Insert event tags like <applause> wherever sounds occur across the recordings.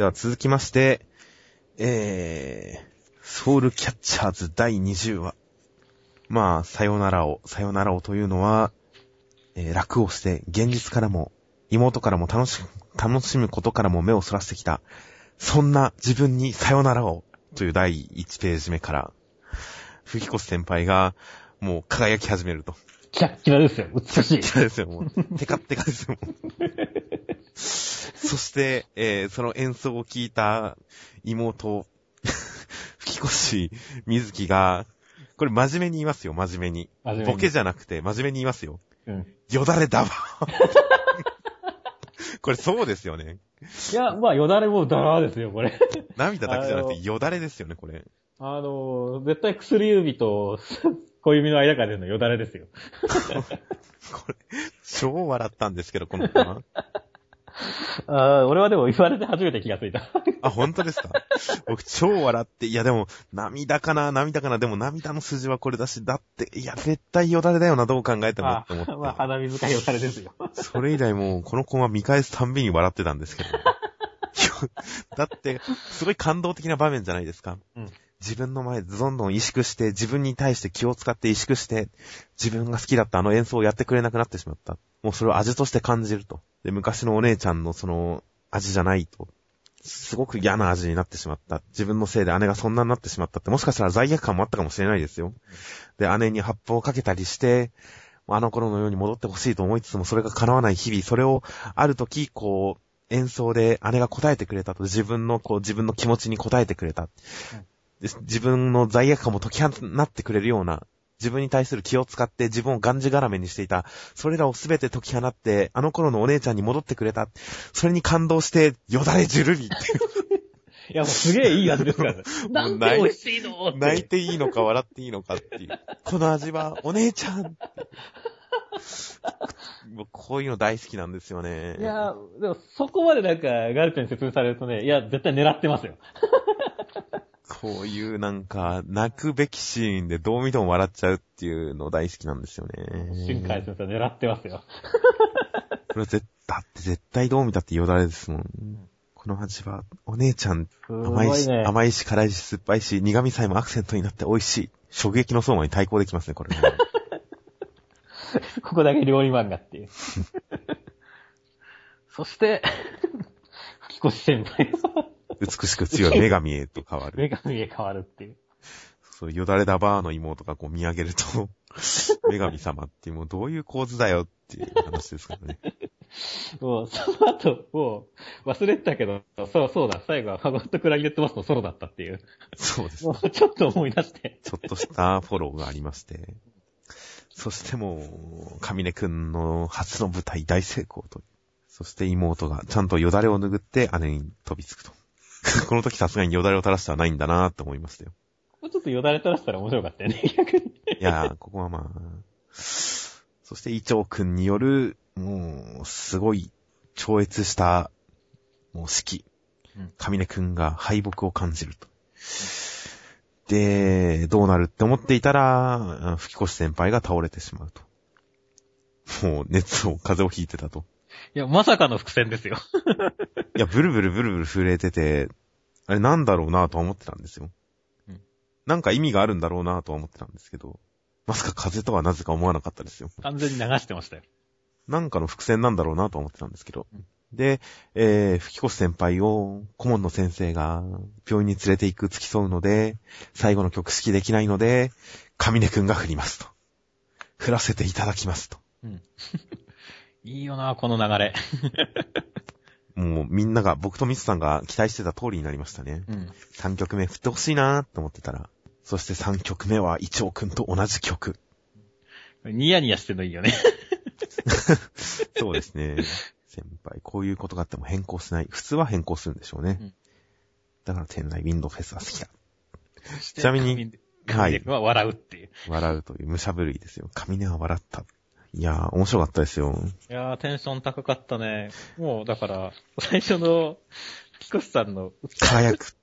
では続きまして、えー、ソウルキャッチャーズ第20話。まあ、さよならを、さよならをというのは、えー楽をして、現実からも、妹からも楽し、楽しむことからも目をそらしてきた、そんな自分にさよならを、という第1ページ目から、吹越先輩が、もう輝き始めると。キラッキラですよ。美しい。キラですよ、もう。テカッテカですよ、もう。<laughs> そして、えーその演奏を聞いた妹、<laughs> 吹越水木が、これ真面目に言いますよ、真面目に。目にボケじゃなくて真面目に言いますよ。うん。よだれだわ。<laughs> これそうですよね。いや、まあ、よだれもダラーですよ、これ。涙だけじゃなくてよだれですよね、これ。あの、絶対薬指と小指の間から出るのよだれですよ。<laughs> これ、超笑ったんですけど、この子は。<laughs> あー俺はでも言われて初めて気がついた。あ、本当ですか？<laughs> 僕超笑って、いやでも、涙かな、涙かな、でも涙の筋はこれだし、だって、いや、絶対よだれだよな、どう考えてもって思って。まあ、鼻水かよだれですよ。<laughs> それ以来もう、この子は見返すたんびに笑ってたんですけど。だって、すごい感動的な場面じゃないですか。うん自分の前でどんどん萎縮して、自分に対して気を使って萎縮して、自分が好きだったあの演奏をやってくれなくなってしまった。もうそれを味として感じると。で、昔のお姉ちゃんのその、味じゃないと。すごく嫌な味になってしまった。自分のせいで姉がそんなになってしまったって、もしかしたら罪悪感もあったかもしれないですよ。で、姉に発砲をかけたりして、あの頃のように戻ってほしいと思いつつも、それが叶わない日々、それを、ある時、こう、演奏で姉が答えてくれたと、自分の、こう、自分の気持ちに答えてくれた。自分の罪悪感も解き放ってくれるような、自分に対する気を使って自分をがんじがらめにしていた、それらをすべて解き放って、あの頃のお姉ちゃんに戻ってくれた。それに感動して、よだれじゅるりっていや、もうすげえいい味ですからね。<laughs> なんて美味しいのって。泣いていいのか笑っていいのかっていう。この味は、お姉ちゃん <laughs> こういうの大好きなんですよね。いや、でもそこまでなんかガルペン説明されるとね、いや、絶対狙ってますよ。<laughs> こういうなんか、泣くべきシーンでどう見ても笑っちゃうっていうの大好きなんですよね。新海先生狙ってますよ。<laughs> これは絶だって絶対どう見たってよだれですもん。この味は、お姉ちゃん、甘いし。甘いし、辛いし、酸っぱいし、苦味さえもアクセントになって美味しい。衝撃の相馬に対抗できますね、これ。<laughs> ここだけ料理漫画っていう。<laughs> そして、吹越先輩の美しく強い女神へと変わる。女神へ変わるっていう。そう、よだれだばーの妹がこう見上げると、<laughs> 女神様っていう、もうどういう構図だよっていう話ですからね。もう、その後、もう、忘れてたけど、そうそうだ、最後はファゴットクラリネットバスのソロだったっていう。そうですも。う、ちょっと思い出して。ちょっとしたフォローがありまして。そしてもう、神根くんの初の舞台大成功と。そして妹がちゃんとよだれを拭って姉に飛びつくと。<laughs> この時さすがによだれを垂らしてはないんだなって思いましたよ。もうちょっとよだれ垂らしたら面白かったよね、逆に。いやー、ここはまあ。そして、イチョウくんによる、もう、すごい、超越した、もう、式うん。神根くんが敗北を感じると。で、どうなるって思っていたら、吹越先輩が倒れてしまうと。もう、熱を、風邪をひいてたと。いや、まさかの伏線ですよ。<laughs> いや、ブルブルブルブル震えてて、あれなんだろうなとは思ってたんですよ。うんなんか意味があるんだろうなとは思ってたんですけど、まさか風とはなぜか思わなかったですよ。完全に流してましたよ。なんかの伏線なんだろうなと思ってたんですけど。うんで、えー、吹越先輩を顧問の先生が病院に連れて行く付き添うので、最後の曲式できないので、神根くんが振りますと。振らせていただきますと。うん。<laughs> いいよな、この流れ。<laughs> もうみんなが、僕とミスさんが期待してた通りになりましたね。うん。3曲目振ってほしいなと思ってたら、そして3曲目はイチョウくんと同じ曲。<laughs> ニヤニヤしてんのいいよね。そうですね。先輩、こういうことがあっても変更しない。普通は変更するんでしょうね。うんだから天来ウィンドフェスは好きだ。ちなみに、は。はいいは笑うっていう。笑うという武者震いですよ。上根は笑った。いやー、面白かったですよ。いやー、テンション高かったね。もう、だから、最初の、キコスさんの輝く。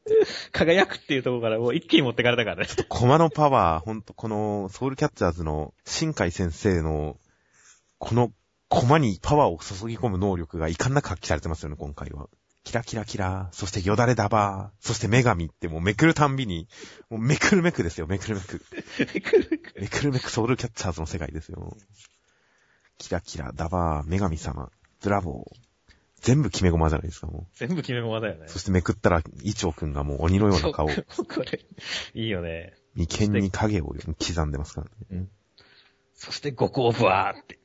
輝くっていうところからもう一気に持ってかれたからね。コマのパワー、ほんと、この、ソウルキャッチャーズの、新海先生の、この、コマにパワーを注ぎ込む能力がいかんなく発揮されてますよね、今回は。キラキラキラ、そしてよだれダバー、そして女神ってもうめくるたんびに、もうめくるめくですよ、めくるめく。めくるめく。めくるめくソウルキャッチャーズの世界ですよ。キラキラ、ダバー、女神様、ブラボー。全部決め駒じゃないですか、も全部決め駒だよねう。。そしてめくったら、イチョウくんがもう鬼のような顔、これ、いいよね。眉間に影を刻んでますからね。そして、五行ブワーって。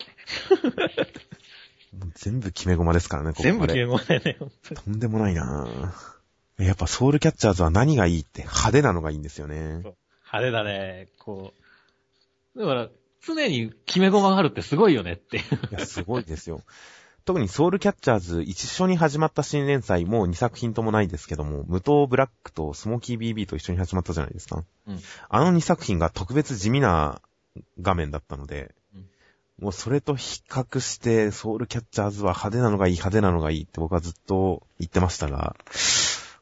<laughs> 全部決め駒ですからね、ここ全部決め駒だよね、とんでもないなぁ。やっぱソウルキャッチャーズは何がいいって派手なのがいいんですよね。派手だね、こう。だから、常に決め駒があるってすごいよねって。いや、すごいですよ。特にソウルキャッチャーズ一緒に始まった新連載もう2作品ともないですけども、無糖ブラックとスモーキー BB と一緒に始まったじゃないですか。うんあの2作品が特別地味な画面だったので、うんもうそれと比較して、ソウルキャッチャーズは派手なのがいい、派手なのがいいって僕はずっと言ってましたが、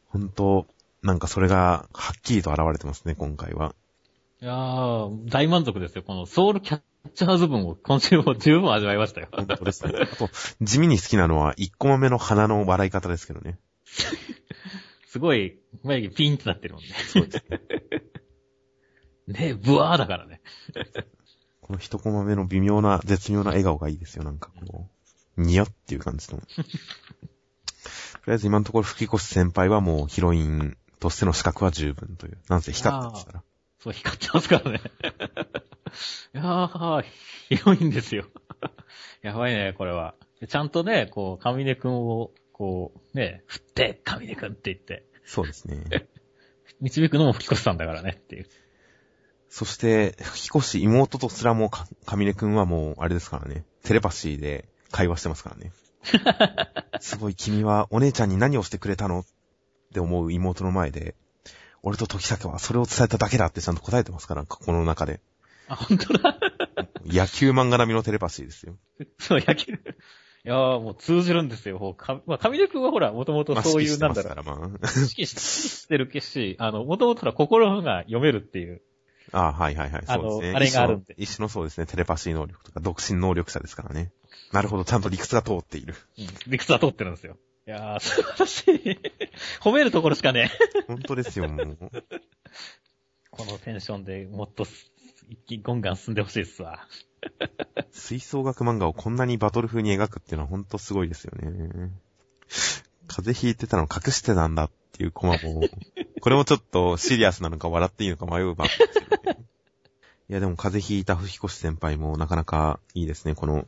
本当なんかそれがはっきりと現れてますね、今回は。いやー、大満足ですよ。このソウルキャッチャーズ分を今週も十分味わいましたよ。本当ですね。あと、地味に好きなのは1コマ目の鼻の笑い方ですけどね。<laughs> すごい、眉毛ピンってなってるもんね。そうですね。ねブワーだからね。<laughs> この一コマ目の微妙な、絶妙な笑顔がいいですよ、なんかこう。によっていう感じの。<laughs> とりあえず今のところ吹越先輩はもうヒロインとしての資格は十分という。なんせ光ってますから。そう、光ってますからね。<laughs> いやー、ヒロインですよ。やばいね、これは。ちゃんとね、こう、上根くんを、こう、ね、振って、上根くんって言って、そうですね。導くのも吹越さんだからねっていう。そして、吹越妹とすらもか、上根くんはもう、あれですからね。テレパシーで会話してますからね。<laughs> すごい君はお姉ちゃんに何をしてくれたの？って思う妹の前で、俺と時坂はそれを伝えただけだってちゃんと答えてますから、この中で。あ、本当だ。<laughs> 野球漫画並みのテレパシーですよ。そう、野球。いやー、もう通じるんですよ。もうかまあ、上根くんはほら、もともとまあそういう、なんだろう。まあ。指揮してるし、あの、もともとほら、心が読めるっていう。ああ、はいはいはい。あのそうですね。あれがあるんで一種の一種のそうですね、テレパシー能力とか、独身能力者ですからね。なるほど、ちゃんと理屈が通っている。理屈は通ってるんですよ。いやー、素晴らしい。褒めるところしかね。本当ですよ、もう。このテンションでもっと、一気にゴンガン進んでほしいっすわ。吹奏楽漫画をこんなにバトル風に描くっていうのは本当すごいですよね。風邪ひいてたの隠してたんだっていうコマも、<laughs> これもちょっとシリアスなのか笑っていいのか迷う場面ですけどね。いやでも風邪ひいた吹越先輩もなかなかいいですね。この、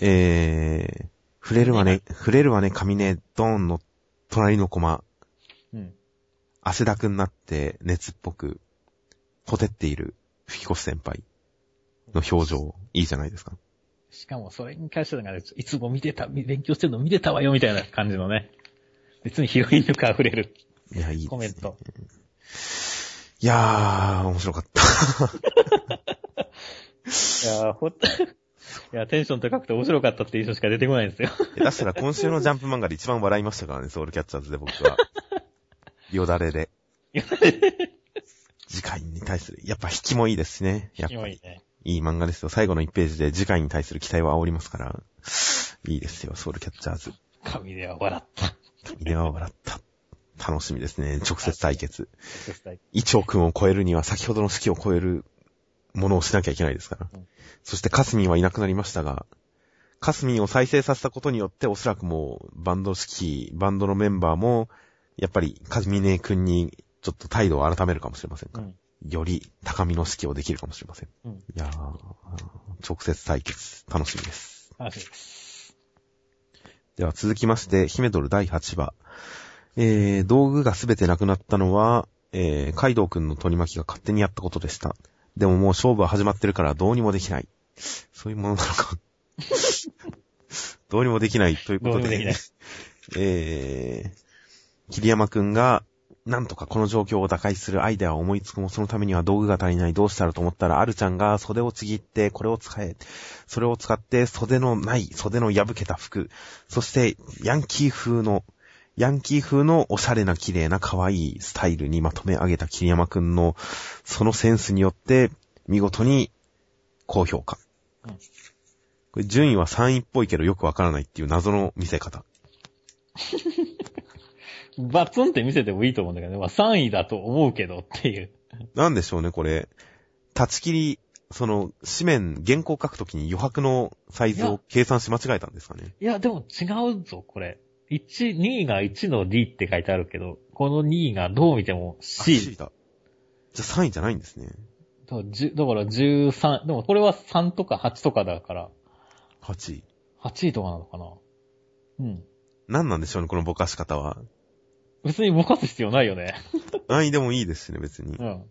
えー、触れるわね、触れるわね、髪ね、ドーンの隣のコマ、うん。汗だくになって熱っぽく、ほてっている吹越先輩の表情、いいじゃないですか。しかもそれに関してなんか、いつも見てた、勉強してるの見てたわよみたいな感じのね。別にヒロイン力溢れるいや、いいですね。コメント。いやー、面白かった。<laughs> いやー、ほんと、いや、テンション高くて面白かったって印象しか出てこないんですよ。下手したら今週のジャンプ漫画で一番笑いましたからね、ソウルキャッチャーズで僕は。よだれで。次回に対する、やっぱ引きもいいですしね。やっぱりキモいね。いい漫画ですよ。最後の1ページで次回に対する期待は煽りますから。いいですよ、ソウルキャッチャーズ。神では笑った。君は笑った。楽しみですね。直接対決。絶対イチョウ君を超えるには先ほどの式を超えるものをしなきゃいけないですから。うんそしてカスミンはいなくなりましたが、カスミンを再生させたことによっておそらくもうバンド式、バンドのメンバーも、やっぱりカズミネ君にちょっと態度を改めるかもしれませんから。うん。より高みの式をできるかもしれません。うん。いやー、直接対決、楽しみです。楽しみです。では続きまして、ヒメドル第8話。えー、道具がすべてなくなったのは、えー、カイドウ君の取り巻きが勝手にやったことでした。でももう勝負は始まってるからどうにもできない。そういうものなのか。<laughs> どうにもできないということでどうにもできない、えー、桐山くんが、なんとかこの状況を打開するアイデアを思いつくも、そのためには道具が足りない、どうしたらと思ったら、あるちゃんが袖をちぎって、これを使え。それを使って、袖のない、袖の破けた服。そして、ヤンキー風の、ヤンキー風のおしゃれな綺麗な可愛いスタイルにまとめ上げた桐山くんの、そのセンスによって、見事に高評価。うんこれ順位は3位っぽいけどよくわからないっていう謎の見せ方。<laughs> バツンって見せてもいいと思うんだけどね。まあ3位だと思うけどっていう。なんでしょうね、これ。立ち切り、その、紙面、原稿書くときに余白のサイズを計算し間違えたんですかね。いや、でも違うぞ、これ。1、2位が1の D って書いてあるけど、この2位がどう見てもあ C。C だ。じゃあ3位じゃないんですね。だから10だから13、でもこれは3とか8とかだから、8位。8位とかなのかな。うん。何なんでしょうね、このぼかし方は。別にぼかす必要ないよね。<laughs> 何位でもいいですしね、別にう。ん。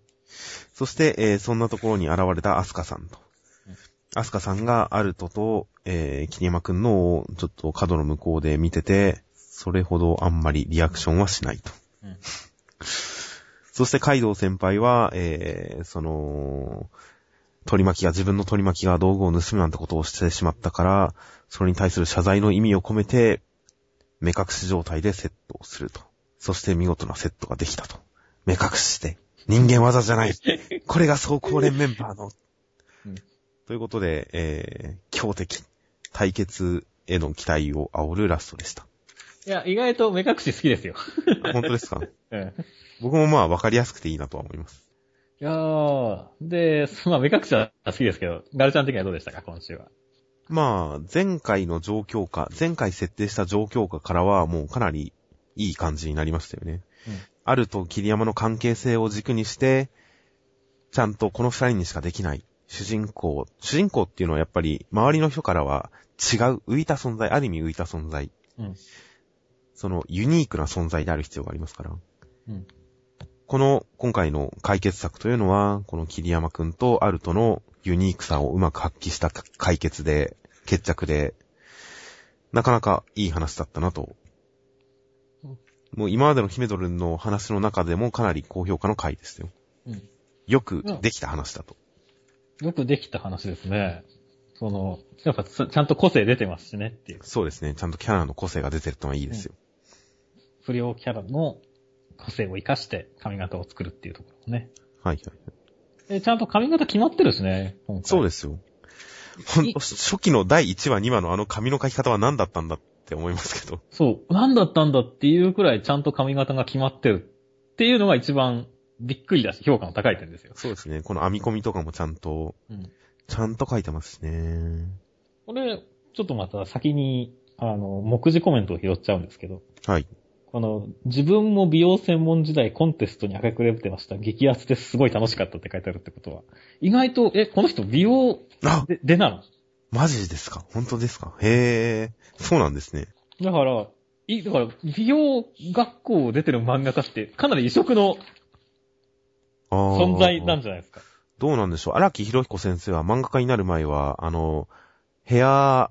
そして、えーそんなところに現れたアスカさんとうん。アスカさんがアルトと、えー、桐山くんのをちょっと角の向こうで見てて、それほどあんまりリアクションはしないと。うんそしてカイドウ先輩は、えー、その、取り巻きが、自分の取り巻きが道具を盗むなんてことをしてしまったから、それに対する謝罪の意味を込めて、目隠し状態でセットをすると。そして見事なセットができたと。目隠しして、人間技じゃない。これが総合連メンバーの。うんということで、えー、強敵、対決への期待を煽るラストでした。いや、意外と目隠し好きですよ。本当ですか？う <laughs> ん。僕もまあ分かりやすくていいなとは思います。いやー、で、まあ目隠しは好きですけど、ガルちゃん的にはどうでしたか、今週は。まあ、前回の状況下、前回設定した状況下からはもうかなりいい感じになりましたよね。うんあると桐山の関係性を軸にして、ちゃんとこの二人にしかできない主人公。主人公っていうのはやっぱり周りの人からは違う浮いた存在、ある意味浮いた存在。うん。そのユニークな存在である必要がありますから。うん。この今回の解決策というのは、この桐山くんとアルトのユニークさをうまく発揮した解決で、決着で、なかなかいい話だったなと。もう今までのヒメドルンの話の中でもかなり高評価の回ですよ。うん。よくできた話だと。よくできた話ですね。その、やっぱちゃんと個性出てますしねっていう。そうですね。ちゃんとキャラの個性が出てるのはいいですよ。不良キャラの個性を活かして髪型を作るっていうところもね。はいはい。え、ちゃんと髪型決まってるしね。そうですよ。ほんと、初期の第1話、2話のあの髪の描き方は何だったんだって思いますけど。そう。何だったんだっていうくらいちゃんと髪型が決まってるっていうのが一番びっくりだし、評価の高い点ですよ。そうですね。この編み込みとかもちゃんと、うん。ちゃんと書いてますしね。これ、ちょっとまた先に、あの、目次コメントを拾っちゃうんですけど、はい。この、自分も美容専門時代コンテストに明け暮れてました。激アツですごい楽しかったって書いてあるってことは、意外と、え、この人美容あで、でなのマジですか？本当ですか？へえ。そうなんですね。だから、い、だから、美容学校を出てる漫画家って、かなり異色のあー存在なんじゃないですか。どうなんでしょう？荒木博彦先生は漫画家になる前は、あの、ヘア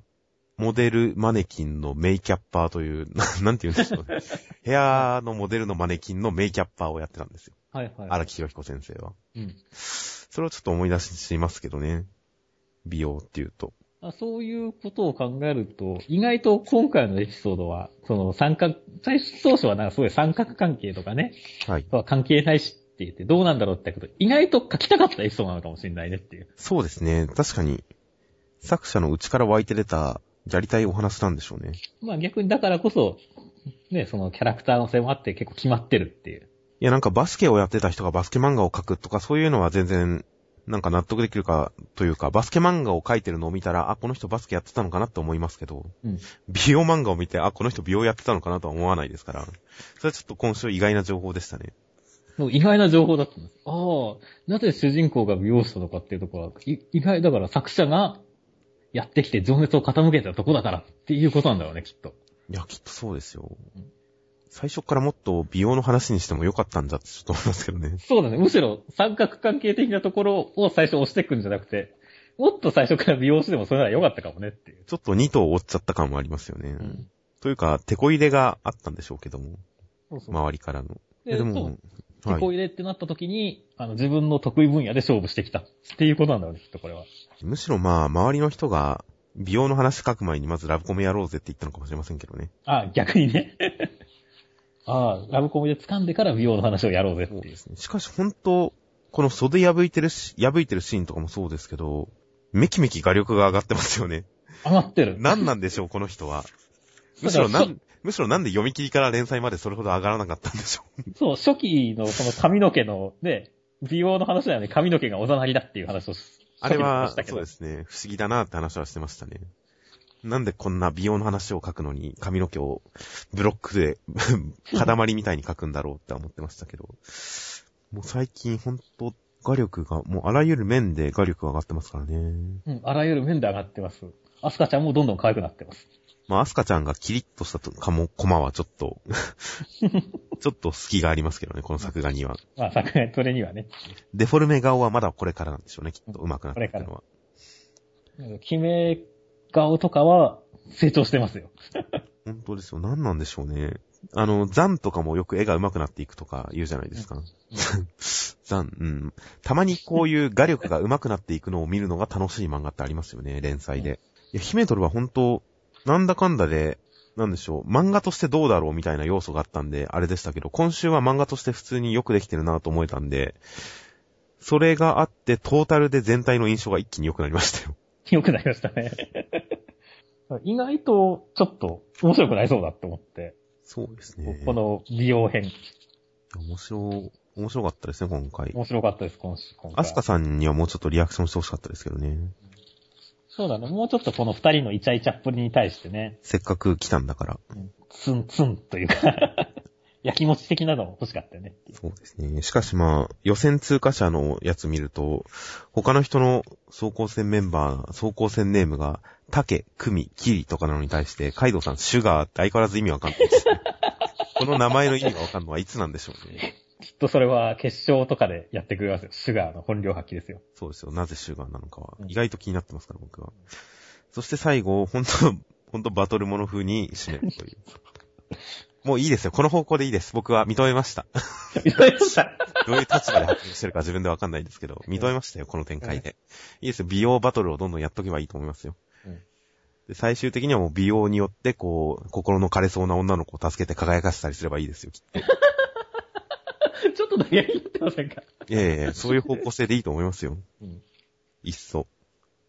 モデルマネキンのメイキャッパーという、な <laughs> なんて言うんでしょうね。ヘアのモデルのマネキンのメイキャッパーをやってたんですよ。はいはい。荒木博彦先生は。うん。それをちょっと思い出しますけどね。美容っていうと。あそういうことを考えると、意外と今回のエピソードは、その三角、最初当初はなんかすごい三角関係とかね、はい。とは関係ないしって言ってどうなんだろうってけど、意外と書きたかったエピソードなのかもしれないねっていう。そうですね。確かに、作者の内から湧いて出た、やりたいお話なんでしょうね。まあ逆にだからこそ、ね、そのキャラクターの性もあって結構決まってるっていう。いや、なんかバスケをやってた人がバスケ漫画を描くとか、そういうのは全然、なんか納得できるかというか、バスケ漫画を描いてるのを見たら、あ、この人バスケやってたのかなって思いますけど、うん。美容漫画を見て、あ、この人美容やってたのかなとは思わないですから、それはちょっと今週意外な情報でしたね。意外な情報だったんです。ああ、なぜ主人公が美容師なのかっていうところは、い意外だから作者がやってきて情熱を傾けたとこだからっていうことなんだろうね、きっと。いや、きっとそうですようん。最初からもっと美容の話にしてもよかったんだってちょっと思いますけどね。そうだね。むしろ三角関係的なところを最初押していくんじゃなくて、もっと最初から美容師でもそれなら良かったかもねっていう。ちょっと2頭追っちゃった感もありますよね。うん。というか、手こ入れがあったんでしょうけども、そうそう。周りからの。ででも、手こ入れってなった時に、あの、自分の得意分野で勝負してきたっていうことなんだろうね、きっとこれは。むしろまあ、周りの人が、美容の話書く前にまずラブコメやろうぜって言ったのかもしれませんけどね。あ逆にね。ああ、ラブコメで掴んでから美容の話をやろうぜっていう。そうですね。しかし本当、この袖破いてるし、破いてるシーンとかもそうですけど、めきめき画力が上がってますよね。上がってる。何なんでしょう、この人は。むしろなん、むしろなんで読み切りから連載までそれほど上がらなかったんでしょう。そう、初期のその髪の毛のね、美容の話だよね、髪の毛がおざなりだっていう話をあれは初期にしました、けどそうですね、不思議だなって話はしてましたね。なんでこんな美容の話を書くのに髪の毛をブロックで <laughs> 塊みたいに書くんだろうって思ってましたけど。もう最近ほんと画力が、もうあらゆる面で画力が上がってますからね。うん、あらゆる面で上がってます。アスカちゃんもどんどん可愛くなってます。まあ、アスカちゃんがキリッとしたとかも、コマはちょっと、<laughs> ちょっと隙がありますけどね、この作画には。まあ、作品、それにはね。デフォルメ顔はまだこれからなんでしょうね、きっと上手くなっていくのは。決め顔とかは成長してますよ。本当ですよ。何なんでしょうね。あの、ザンとかもよく絵が上手くなっていくとか言うじゃないですか。ザン、うん。たまにこういう画力が上手くなっていくのを見るのが楽しい漫画ってありますよね、連載で。いや、ヒメトルは本当なんだかんだで、なんでしょう、漫画としてどうだろうみたいな要素があったんで、あれでしたけど、今週は漫画として普通によくできてるなと思えたんで、それがあって、トータルで全体の印象が一気に良くなりましたよ。<laughs> 良くなりましたね。意外と、ちょっと、面白くなりそうだって思って。そうですね。この美容編。面白、面白かったですね、今回。面白かったです、今週。今回アスカさんにはもうちょっとリアクションしてほしかったですけどね。そうだね。もうちょっとこの二人のイチャイチャっぷりに対してね、せっかく来たんだから。ツンツンというか、<laughs> 焼きもち的なのも欲しかったよね。そうですね。しかしまあ、予選通過者のやつ見ると、他の人の走行戦メンバー、走行戦ネームが、タケ、クミ、キリとかなのに対して、カイドウさん、シュガーって相変わらず意味わかんないです、ね。<laughs> この名前の意味がわかんのはいつなんでしょうね。きっとそれは決勝とかでやってくれますよ。シュガーの本領発揮ですよ。そうですよ。なぜシュガーなのかはう。ん意外と気になってますから、僕は。そして最後、ほんと、ほんとバトルモノ風に締めるという。もういいですよ。この方向でいいです。僕は認めました。いろいろさ、<laughs> どういう立場で発言してるか自分でわかんないですけど、認めましたよ、この展開で。いいですよ、美容バトルをどんどんやっとけばいいと思いますよ。うんで最終的にはもう美容によって、こう、心の枯れそうな女の子を助けて輝かせたりすればいいですよ、きっと。<laughs> ちょっと投げになってませんか？いやいやいやそういう方向性でいいと思いますよ。うん。いっそ。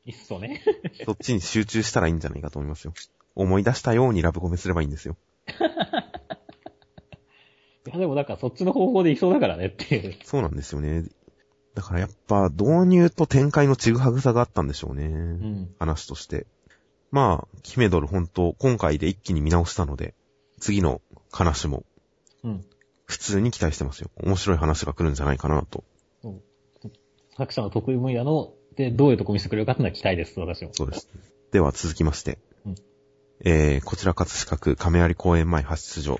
いっそね。<laughs> そっちに集中したらいいんじゃないかと思いますよ。思い出したようにラブコメすればいいんですよ。<laughs> いや、でもなんかそっちの方法でいそうだからねっていう。そうなんですよね。だからやっぱ導入と展開のちぐはぐさがあったんでしょうね。うん。話として。まあ、キメドル本当今回で一気に見直したので、次の話もうん。普通に期待してますよ。面白い話が来るんじゃないかなと。作者の得意分野の、で、どういうとこ見せてくれるかっていうのは期待です、私も。そうです。では続きまして。うんえー、こちら葛飾区亀有公園前発出場。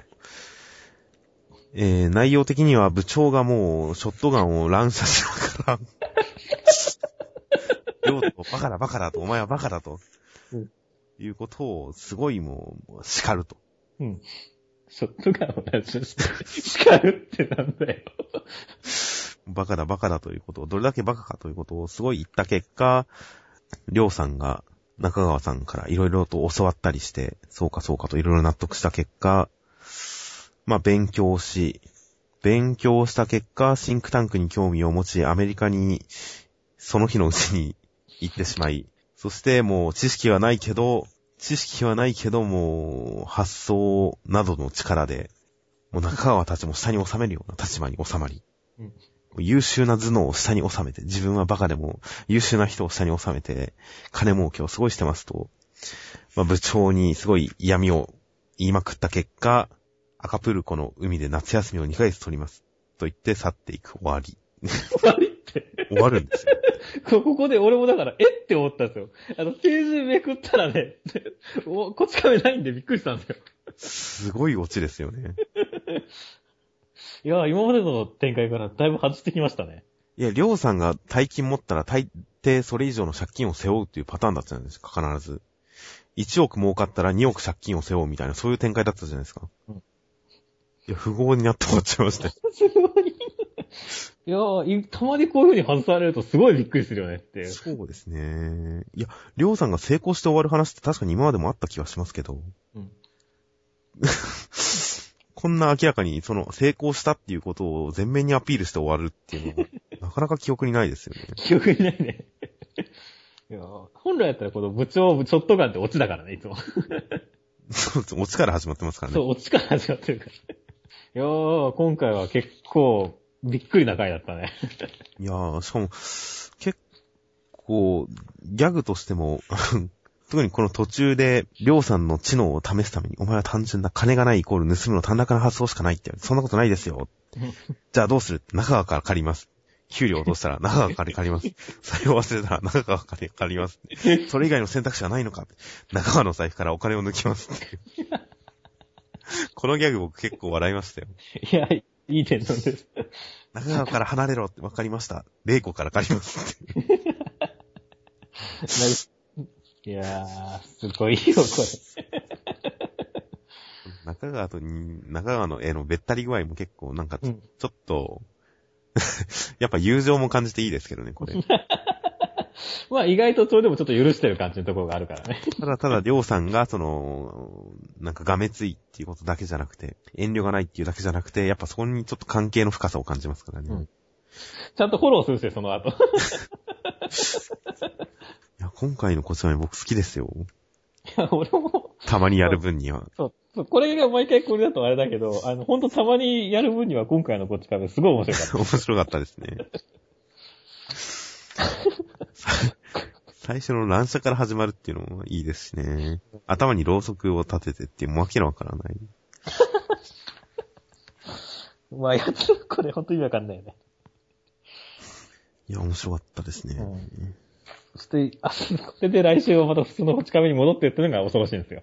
えー、内容的には部長がもう、ショットガンを乱射しながら、ようと、バカだバカだと、お前はバカだと、うんいうことを、すごいもう、叱ると。うん。ショットガンを乱射して、叱るってなんだよ。バカだバカだということを、どれだけバカかということをすごい言った結果、りょうさんが中川さんからいろいろと教わったりして、そうかそうかといろいろ納得した結果、まあ勉強し、勉強した結果、シンクタンクに興味を持ち、アメリカにその日のうちに行ってしまい、そしてもう知識はないけど、知識はないけども、発想などの力で、もう中川たちも下に収めるような立場に収まり、うん優秀な頭脳を下に収めて、自分はバカでも優秀な人を下に収めて、金儲けをすごいしてますと、まあ、部長にすごい嫌味を言いまくった結果、赤プルコの海で夏休みを2ヶ月取ります。と言って去っていく終わり。終わりって。終わるんですよ。ここで俺もだから、えって思ったんですよ。あの、ページめくったらね、お <laughs> こっち亀ないんでびっくりしたんですよ。すごいオチですよね。いや、今までの展開からだいぶ外してきましたね。いや、りょうさんが大金持ったら大抵それ以上の借金を背負うっていうパターンだったじゃないですか、必ず。1億儲かったら2億借金を背負うみたいな、そういう展開だったじゃないですか。うんいや、不合になって終わっちゃいましたよ。<laughs> すごい。いやいたまにこういう風に外されるとすごいびっくりするよねっていう。そうですね。いや、りょうさんが成功して終わる話って確かに今までもあった気はしますけど。うん <laughs> こんな明らかに、その、成功したっていうことを全面にアピールして終わるっていうのは、<laughs> なかなか記憶にないですよね。記憶にないね。いや本来やったらこの部長、ショットガンってオチだからね、いつも。そう。オチから始まってますからね。そう、オチから始まってるから。いやー、今回は結構、びっくりな回だったね。<laughs> いやー、しかも、結構、ギャグとしても、<laughs> 特にこの途中で、りょうさんの知能を試すために、お前は単純な金がないイコール盗むの単楽な発想しかないって。そんなことないですよ。<laughs> じゃあどうする？中川から借ります。給料落としたら中川から借ります。それを忘れたら中川から借ります。それ以外の選択肢はないのか中川の財布からお金を抜きます。<laughs> このギャグ僕結構笑いましたよ。いや、いい点なんです。中川から離れろって分かりました。玲子から借りますって <laughs> いやー、すごいよ、こ <laughs> 中川とに、中川の絵のべったり具合も結構なんか。うん。ちょっと、やっぱ友情も感じていいですけどね、これ。<laughs> まあ意外とそれでもちょっと許してる感じのところがあるからね。ただただ、りょうさんが、その、なんかがめついっていうことだけじゃなくて、遠慮がないっていうだけじゃなくて、やっぱそこにちょっと関係の深さを感じますからね。うんちゃんとフォローするんですよ、その後。<laughs> いや、今回のこちら僕好きですよ。いや、俺も、たまにやる分には。そう、そうこれが毎回これだとあれだけど、あの、ほんとたまにやる分には今回のこっちからすごい面白かった。<laughs> 面白かったですね。最初の乱射から始まるっていうのもいいですしね。頭にろうそくを立ててっていう、もうわけのわからない。<laughs> まあ、やつ、これほんと意味わかんないよね。いや、面白かったですね。うんそして、あ、これで来週はまた普通のこち亀に戻ってってのが恐ろしいんですよ。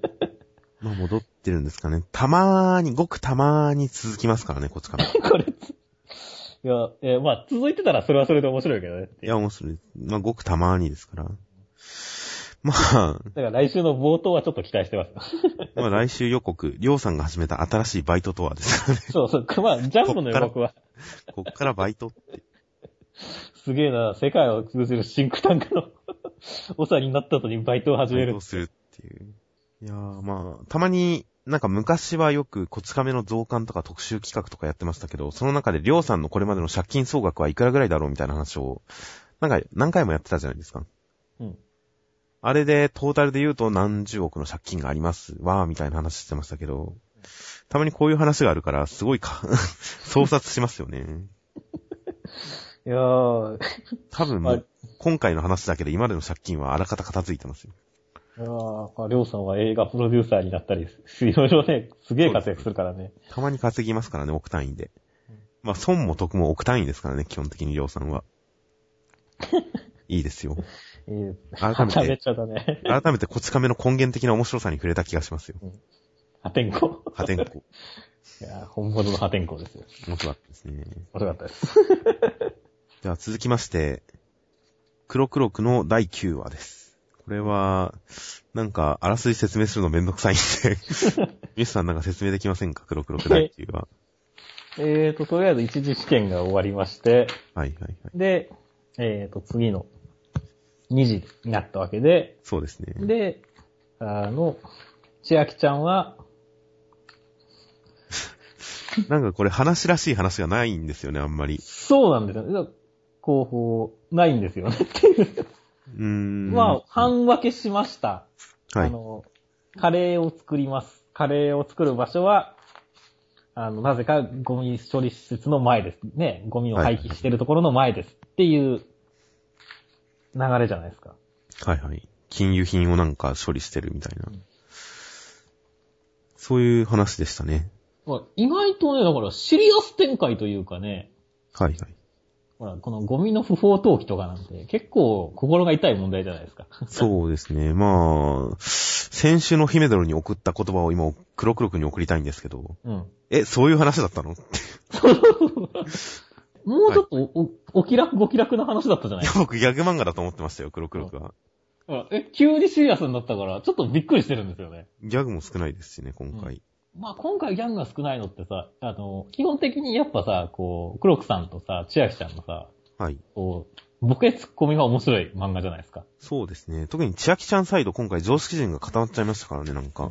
<laughs> まあ戻ってるんですかね。たまーに、ごくたまーに続きますからね、こっちから。い <laughs> これ、ついや、えーまあ、続いてたらそれはそれで面白いけどねいう。や、面白い。まあ、ごくたまーにですから。<laughs> まあ、だから来週の冒頭はちょっと期待してます。<laughs> まあ来週予告、りょうさんが始めた新しいバイトとはですからね。<laughs> そうそう、まあ、ジャンプの予告は、こっからバイトって。すげえな、世界を通じるシンクタンクの長になった後にバイトを始めるバイトを。するっていう。いやー、まあ、たまに、なんか昔はよくこち亀の増刊とか特集企画とかやってましたけど、その中でりょうさんのこれまでの借金総額はいくらぐらいだろうみたいな話を、なんか何回もやってたじゃないですか。うん。あれでトータルで言うと何十億の借金がありますわーみたいな話してましたけど、たまにこういう話があるから、すごいか、<laughs> 創殺しますよね。いやー、多分も、はいう今回の話だけで今までの借金はあらかた片付いてますよ。いやーまあ、りょうさんは映画プロデューサーになったり、いろいろね、すげえ活躍するからね。たまに稼ぎますからね、億単位で。まあ、損も得も億単位ですからね、基本的にりょうさんは。<laughs> いいですよ。いいです改めてはちゃめちゃだね。改めてこち亀の根源的な面白さに触れた気がしますよ。破天荒。破天荒。<laughs> いやー本物の破天荒ですよ。面白かったですね。面白かったです。<laughs> では続きまして、黒黒くの第9話です。これは、なんか、あらすじ説明するのめんどくさいんで、<laughs> ミスさんなんか説明できませんか？黒黒く第9話。えーと、とりあえず一次試験が終わりまして、はいはいはい。で、えーと、次の2時になったわけで、そうですね。で、あの、千秋ちゃんは、<laughs> なんかこれ話らしい話がないんですよね、あんまり。そうなんですよね。だからこう、ないんですよねっていう。うーん。まあ、半分けしました。はい。あの、カレーを作ります。カレーを作る場所は、あの、なぜかゴミ処理施設の前です。ね、ゴミを廃棄してるところの前です。っていう流れじゃないですか。はいはい。金融品をなんか処理してるみたいなうん。そういう話でしたね。まあ意外とね、だからシリアス展開というかね、はいはい。ほら、このゴミの不法投棄とかなんて結構心が痛い問題じゃないですか。そうですね。まあ、先週のヒメドルに送った言葉を今、黒黒くんに送りたいんですけど、うん。え、そういう話だったの？って。もうちょっとお、お、お気楽ご気楽な話だったじゃないいや、僕ギャグ漫画だと思ってましたよ、黒黒くんは。え、急にシリアスになったから、ちょっとびっくりしてるんですよね。ギャグも少ないですしね、今回。まあ今回ギャングが少ないのってさ、あの、基本的にやっぱさ、こう、クロクさんとさ、千秋ちゃんのさ、はい。こう、ボケツッコミが面白い漫画じゃないですか。そうですね。特に千秋ちゃんサイド今回常識人が固まっちゃいましたからね、なんか。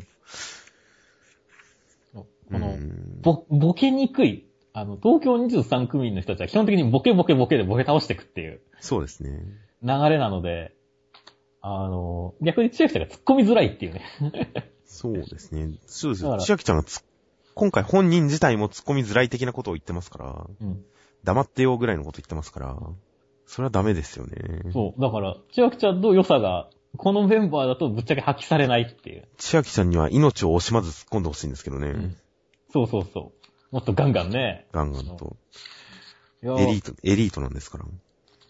こうの、ボケにくい、あの、東京23区民の人たちは基本的にボケボケボケでボケ倒していくっていうそうですね。流れなので、あの、逆に千秋ちゃんが突っ込みづらいっていうね。そうですね。そうですよ。千秋ちゃんがつ今回本人自体も突っ込みづらい的なことを言ってますから、うん。黙ってよぐらいのこと言ってますから、それはダメですよね。そう。だから、千秋ちゃんの良さが、このメンバーだとぶっちゃけ発揮されないっていう。千秋ちゃんには命を惜しまず突っ込んでほしいんですけどね。うんそうそうそう。もっとガンガンね。ガンガンと。エリート、エリートなんですから。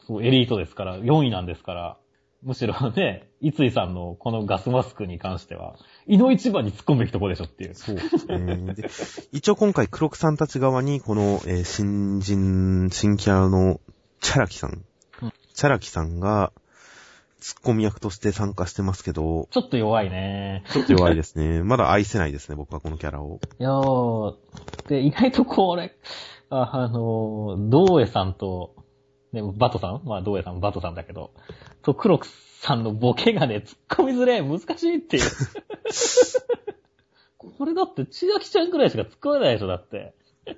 そう、エリートですから、4位なんですから。むしろね、いついさんのこのガスマスクに関しては、井の一番に突っ込むべきとこでしょっていう。そうですね。で、一応今回黒木さんたち側に、この、えー新人、新キャラのチャラキさん。うんチャラキさんが、ツッコミ役として参加してますけど、ちょっと弱いね。ちょっと弱いですね。まだ愛せないですね、僕はこのキャラを。いやー、で、意外とこれ、あ、あのー、道江さんと、ね、バトさん？まあ、道江さん、バトさんだけど、と、黒木さんのボケがね、突っ込みづれえ、難しいっていう。<laughs> これだって、千秋ちゃんくらいしか突っ込めないでしょ、だって。っ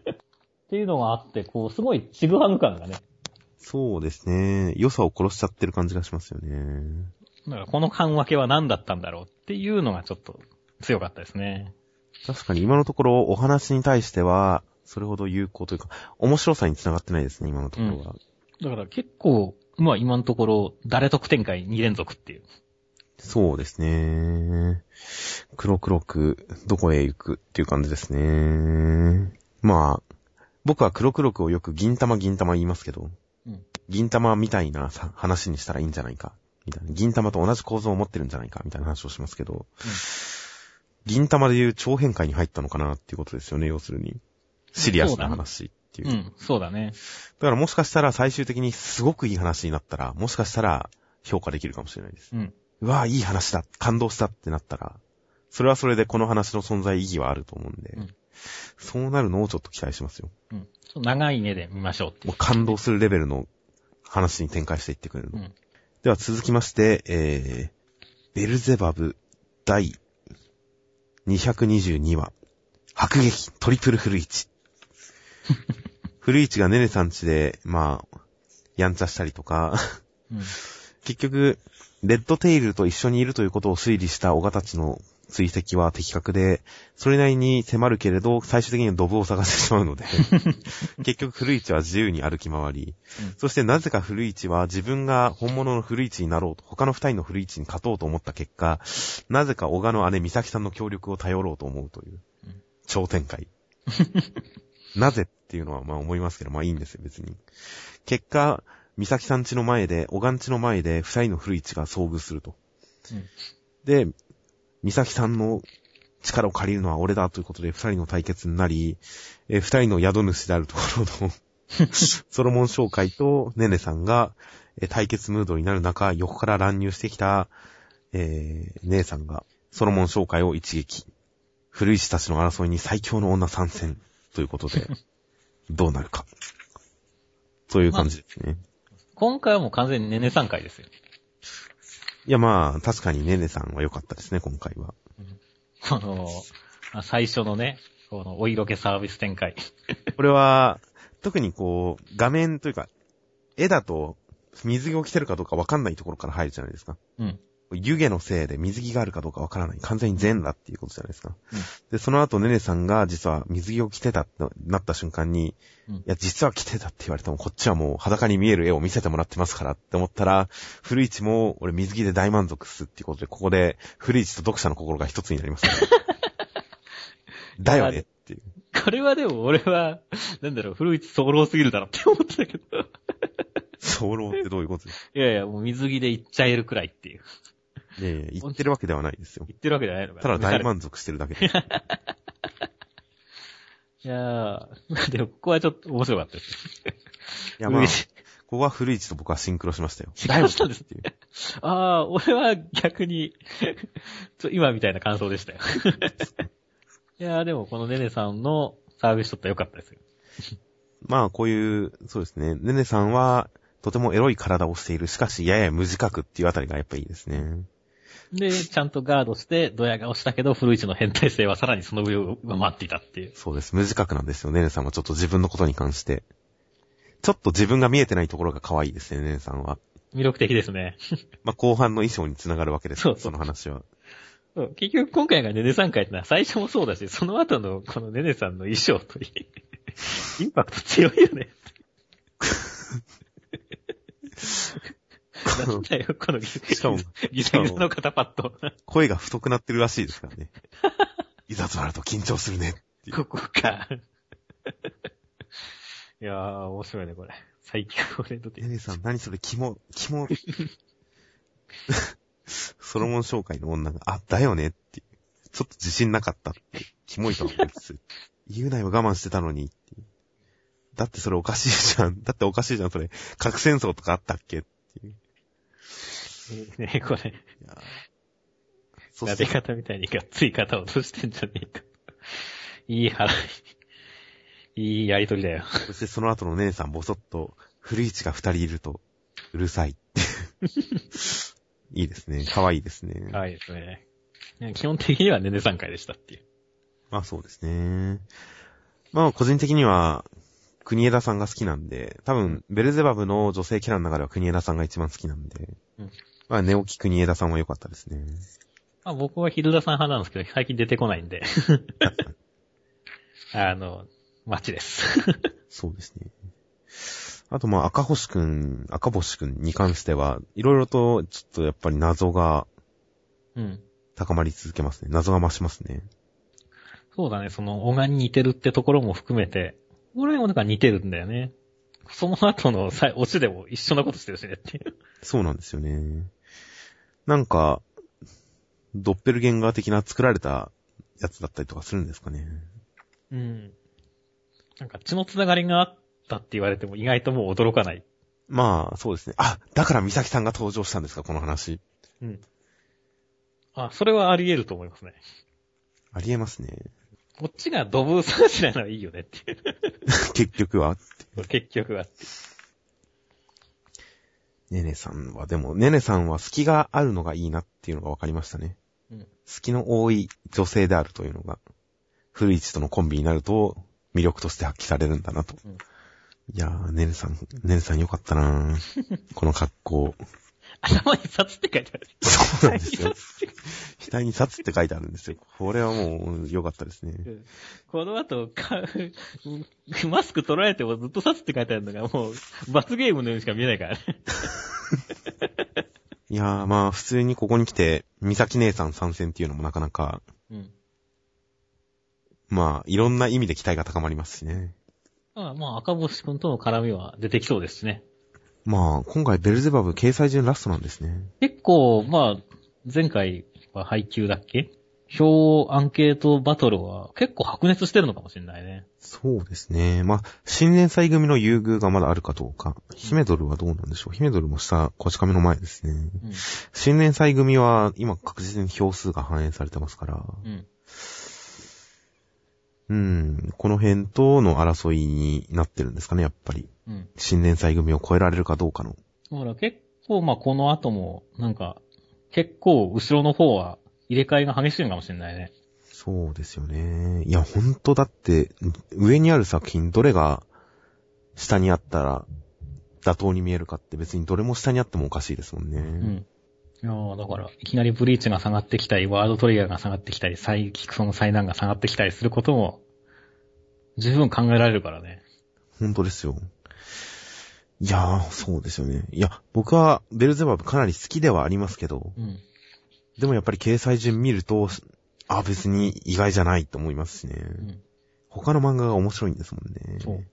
ていうのがあって、こう、すごいちぐはぐ感がね。そうですね。良さを殺しちゃってる感じがしますよね。だから、この緩分けは何だったんだろうっていうのがちょっと強かったですね。確かに今のところお話に対しては、それほど有効というか、面白さにつながってないですね、今のところは。だから結構、まあ今のところ、誰得展開2連続っていう。そうですね。黒黒く、どこへ行くっていう感じですね。まあ、僕は黒黒くをよく銀玉銀玉言いますけど、うん銀玉みたいなさ話にしたらいいんじゃないか、みたいな。銀玉と同じ構造を持ってるんじゃないか、みたいな話をしますけど、銀玉でいう超変化に入ったのかなっていうことですよね、要するに。シリアスな話ていう。うん、そうだね。だからもしかしたら最終的にすごくいい話になったら、もしかしたら評価できるかもしれないです。うん。うわぁ、いい話だ感動したってなったら、それはそれでこの話の存在意義はあると思うんで、うん、そうなるのをちょっと期待しますよ。うん。長い目で見ましょうってう、もう感動するレベルの話に展開していってくれるの。うん、では続きまして、えー、ベルゼバブ第222話、迫撃トリプルフル1。<laughs> 古市がねねさんちで、まあ、やんちゃしたりとか。うん、<laughs> 結局、レッドテイルと一緒にいるということを推理した小たちの追跡は的確で、それなりに迫るけれど、最終的にはドブを探してしまうので。<laughs> 結局古市は自由に歩き回り、うん、そしてなぜか古市は自分が本物の古市になろうと、他の二人の古市に勝とうと思った結果、なぜか小賀の姉美咲さんの協力を頼ろうと思うという、超展開。<laughs> なぜっていうのはまあ思いますけど、まあいいんですよ、別に。結果、美咲さん家の前で、小賀ん家の前で二人の古市が遭遇すると。うんで、美咲さんの力を借りるのは俺だということで二人の対決になり、えー二人の宿主であるところの <laughs> ソロモン商会とネネさんが、えー対決ムードになる中、横から乱入してきた、えー姉さんがソロモン商会を一撃。古市たちの争いに最強の女参戦ということで、どうなるか。という感じですね。今回はもう完全にネネ3回ですよ。いやまあ、確かにネネさんは良かったですね、今回は。この、あ最初のね、このお色気サービス展開。これは、特にこう、画面というか、絵だと、水着を着てるかどうかわかんないところから入るじゃないですか。うん。湯気のせいで水着があるかどうかわからない。完全に全裸っていうことじゃないですか。うんで、その後、ネネさんが実は水着を着てたってなった瞬間に、うんいや、実は着てたって言われても、こっちはもう裸に見える絵を見せてもらってますからって思ったら、古市も、俺水着で大満足っすっていうことで、ここで、古市と読者の心が一つになります、ね。<laughs> だよねっていう。これはでも俺は、なんだろう、古市早漏すぎるだろって思ってたけど。<laughs> 早漏ってどういうことですいやいや、もう水着で行っちゃえるくらいっていう。いやいや、言ってるわけではないですよ。言ってるわけじゃないのかただ大満満足してるだけで。<laughs> いやー、<laughs> でもここはちょっと面白かったです。いや、まあ、ここは古市と僕はシンクロしましたよ。シンクロしたんですっていう。ああ、俺は逆に、<laughs> 今みたいな感想でしたよ。いやー、でもこのネネさんのサービスショットは良かったですよ。まあ、こういう、そうですね。ねねさんは、とてもエロい体をしている。しかし、やや無自覚っていうあたりがやっぱいいですね。で、ちゃんとガードして、ドヤ顔したけど、古市の変態性はさらにその上を上回っていたっていう。そうです。無自覚なんですよ。ねねさんはちょっと自分のことに関して。ちょっと自分が見えてないところが可愛いですね、ねねさんは。魅力的ですね。まあ、後半の衣装につながるわけですよそうその話は。そう結局今回がネネさん会ってのは最初もそうだし、その後のこのネネさんの衣装といい、インパクト強いよね。なんだよ、このギザギザの肩パッド。声が太くなってるらしいですからね。<laughs> いざとなると緊張するね。ここか。<laughs> いやー、面白いね、これ。最強俺とねねさん、何それ、キモ、キモ。<laughs> ソロモン紹介の女が、あ、だよねっていう。ちょっと自信なかったって。キモいと思うんです。言うなよ、我慢してたのにって。だってそれおかしいじゃん。だっておかしいじゃん、それ。核戦争とかあったっけっていう。ねこれ、撫で方みたいにがっつり肩を落としてんじゃねえか。<laughs> いい話。いいやりとりだよ。そしてその後の姉さんぼそっと、古市が二人いると、うるさいって。<laughs> いいですね。可愛いですね。はいですね。基本的にはネネさん会でしたっていう。まあそうですね。まあ個人的には、国枝さんが好きなんで、多分、ベルゼバブの女性キャラの中では国枝さんが一番好きなんで、うんまあ寝起き国枝さんは良かったですね。まあ僕はヒルダさん派なんですけど、最近出てこないんで。<laughs> あの、マッチです。<laughs> そうですね。あとまあ赤星くん、赤星くんに関しては、いろいろとちょっとやっぱり謎がうん。高まり続けますね。謎が増しますね。そうだね、その、小川に似てるってところも含めて、俺もなんか似てるんだよね。その後のさオチでも一緒なことしてるしねっていう。そうなんですよね。なんか、ドッペルゲンガー的な作られたやつだったりとかするんですかね。うん。なんか血のつながりがあったって言われても意外ともう驚かない。まあ、そうですね。あ、だから美咲さんが登場したんですか、この話。うん。あ、それはあり得ると思いますね。ありえますね。こっちがドブー探しなのはいいよねっていう。<laughs> 結局は。結局は。ねねさんは、でも、ねねさんは隙があるのがいいなっていうのが分かりましたね。うん隙の多い女性であるというのが、古市とのコンビになると、魅力として発揮されるんだなと。うんいやー、ねねさん、ねねさんよかったなー <laughs> この格好。頭に札って書いてある。そうなんですよ。額に札って書いてあるんですよ。これはもう良かったですね。この後、か、マスク取られてもずっと札って書いてあるのがもう、罰ゲームのようにしか見えないからね。いやーまあ普通にここに来て、美咲姉さん参戦っていうのもなかなか、うん。まあいろんな意味で期待が高まりますしね。まあ、まあ、赤星くんとの絡みは出てきそうですしね。まあ今回ベルゼバブ掲載順ラストなんですね。結構、まあ、前回は配給だっけ？票アンケートバトルは結構白熱してるのかもしれないね。そうですね。まあ、新年祭組の優遇がまだあるかどうか。姫ドルはどうなんでしょう？姫ドルも下、こち亀の前ですね。うん。新年祭組は今確実に票数が反映されてますから。うん。うん。この辺との争いになってるんですかね、やっぱり。うん。新年祭組を超えられるかどうかの。だから結構、まあ、この後も、なんか、結構、後ろの方は入れ替えが激しいのかもしれないね。そうですよね。いや、ほんとだって、上にある作品、どれが下にあったら妥当に見えるかって別にどれも下にあってもおかしいですもんね。うん。いやーだから、いきなりブリーチが下がってきたり、ワードトリガーが下がってきたり、サイキクソの災難が下がってきたりすることも、十分考えられるからね。ほんとですよ。いやー、そうですよね。いや、僕はベルゼバブかなり好きではありますけど、うん。でもやっぱり掲載順見ると、あ、別に意外じゃないと思いますしね。うん。他の漫画が面白いんですもんね。そう。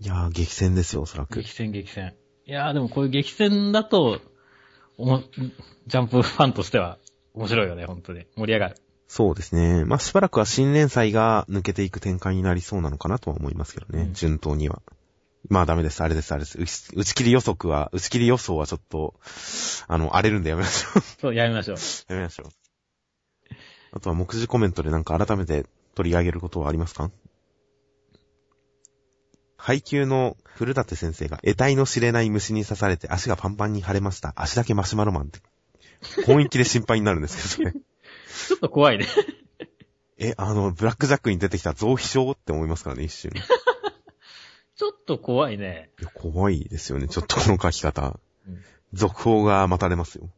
いやー、激戦ですよ、おそらく激。戦激戦。いやーでもこういう激戦だと、おもジャンプファンとしては面白いよね、本当に。盛り上がる。そうですね。まあ、しばらくは新連載が抜けていく展開になりそうなのかなとは思いますけどね、うん順当には。まあダメです、あれです、あれです。打ち切り予測は、打ち切り予想はちょっと、あの、荒れるんでやめましょう。そう、やめましょう。やめましょう。あとは目次コメントでなんか改めて取り上げることはありますか？配給の古舘先生が得体の知れない虫に刺されて足がパンパンに腫れました。足だけマシュマロマンって。本域で心配になるんですけど、それ。ちょっと怖いね。<laughs> え、あの、ブラックジャックに出てきた増肥症って思いますからね、一瞬。い <laughs> ちょっと怖いね。や、怖いですよね、ちょっとこの書き方。うん続報が待たれますよ。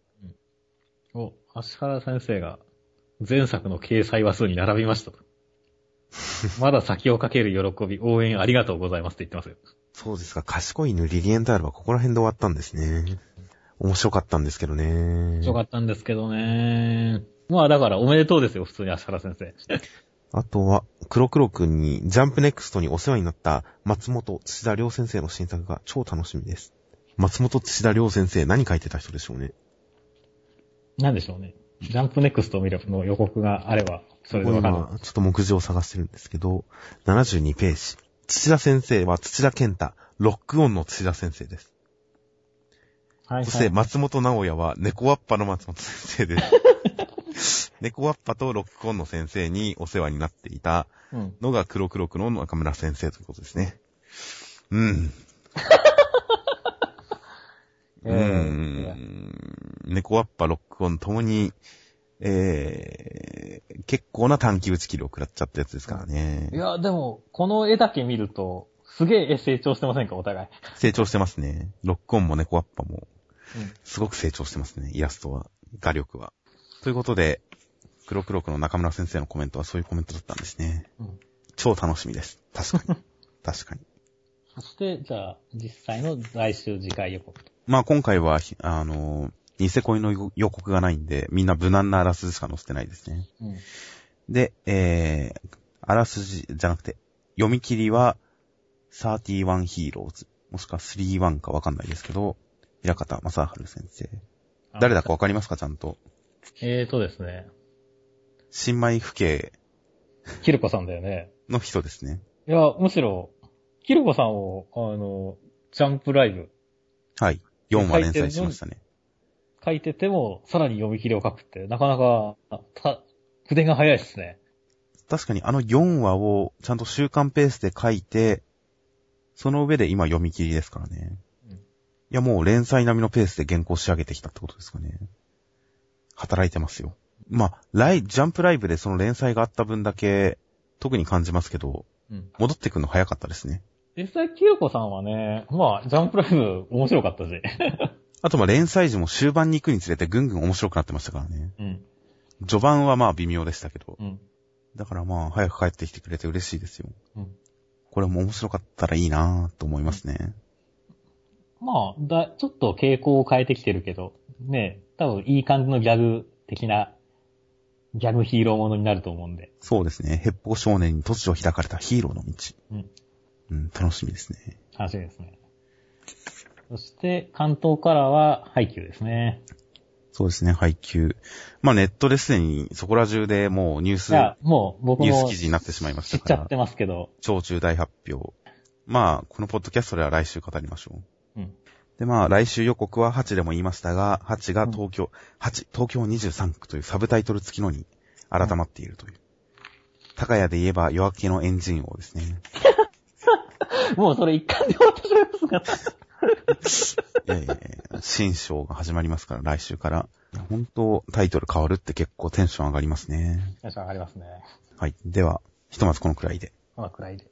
お、橋原先生が前作の掲載話数に並びましたと。<laughs> まだ先をかける喜び、応援ありがとうございますって言ってますよ。そうですか、賢い犬リリエンタールはここら辺で終わったんですね。面白かったんですけどね。面白かったんですけどね。まあだからおめでとうですよ、普通に足原先生。あとは、黒黒くんに、ジャンプネクストにお世話になった松本土田良先生の新作が超楽しみです。松本土田良先生何書いてた人でしょうね。なんでしょうね。ジャンプネクストを見るの予告があれば、それでわかる。今、ちょっと目次を探してるんですけど、72ページ。土田先生は土田健太、ロックオンの土田先生です。はいそして、松本直也は、猫ワッパの松本先生です。<laughs> 猫ワッパとロックオンの先生にお世話になっていたうん。のが黒黒くの中村先生ということですね。うん。うーん。猫ワッパ、ロックオンともに、えー、結構な短期打ち切りを食らっちゃったやつですからねい。や、でも、この絵だけ見ると、すげえ成長してませんか、お互い。成長してますね。ロックオンも猫ワッパも、うんすごく成長してますね。イラストは、画力は。ということで、黒黒くの中村先生のコメントはそういうコメントだったんですね。うん超楽しみです。確かに。<laughs> 確かに。そして、じゃあ、実際の来週次回予告と。まあ今回は、ひあの、ニセ恋の予告がないんで、みんな無難なあらすじしか載せてないですね。うん。で、えー、あらすじじゃなくて、読み切りは、31ヒーローズ、もしくは31かわかんないですけど、平方正治先生。誰だかわかりますか？ちゃんと。えーとですね。新米府警キルコさんだよね。の人ですね。いや、むしろ、キルコさんを、あの、ジャンプライブはい。4話連載しましたね。書いてても、さらに読み切りを書くって、なかなか、た、筆が早いですね。確かにあの4話をちゃんと週刊ペースで書いて、その上で今読み切りですからね。うんいやもう連載並みのペースで原稿仕上げてきたってことですかね。働いてますよ。まあ、ライ、ジャンプライブでその連載があった分だけ、特に感じますけど、うん。戻ってくるの早かったですね。実際、キルコさんはね、まあ、ジャンプライブ面白かったし。<laughs> あとまあ連載時も終盤に行くにつれてぐんぐん面白くなってましたからね。うん。序盤はまあ微妙でしたけど。うん。だからまあ早く帰ってきてくれて嬉しいですよ。うん。これも面白かったらいいなぁと思いますね。まあ、だ、ちょっと傾向を変えてきてるけど、ね、多分いい感じのギャグ的な、ギャグヒーローものになると思うんで。そうですね。ヘッポー少年に突如開かれたヒーローの道。うん。うん、楽しみですね。楽しみですね。そして、関東からは、ハイキューですね。そうですね、配給。まあネットですでにそこら中でもうニュース、もう僕ニュースも記事になってしまいましたから知っちゃって、ますけど、超重大発表。まあ、このポッドキャストでは来週語りましょう。うん。で、まあ、来週予告は8でも言いましたが、8が東京、8、東京23区というサブタイトル付きのに改まっているという。高谷で言えば夜明けのエンジン王ですね。<laughs> もうそれ一貫で終わってしまいますが。いやいやいや新章が始まりますから、来週から。本当、タイトル変わるって結構テンション上がりますね。テンション上がりますね。はい。では、ひとまずこのくらいで。このくらいで。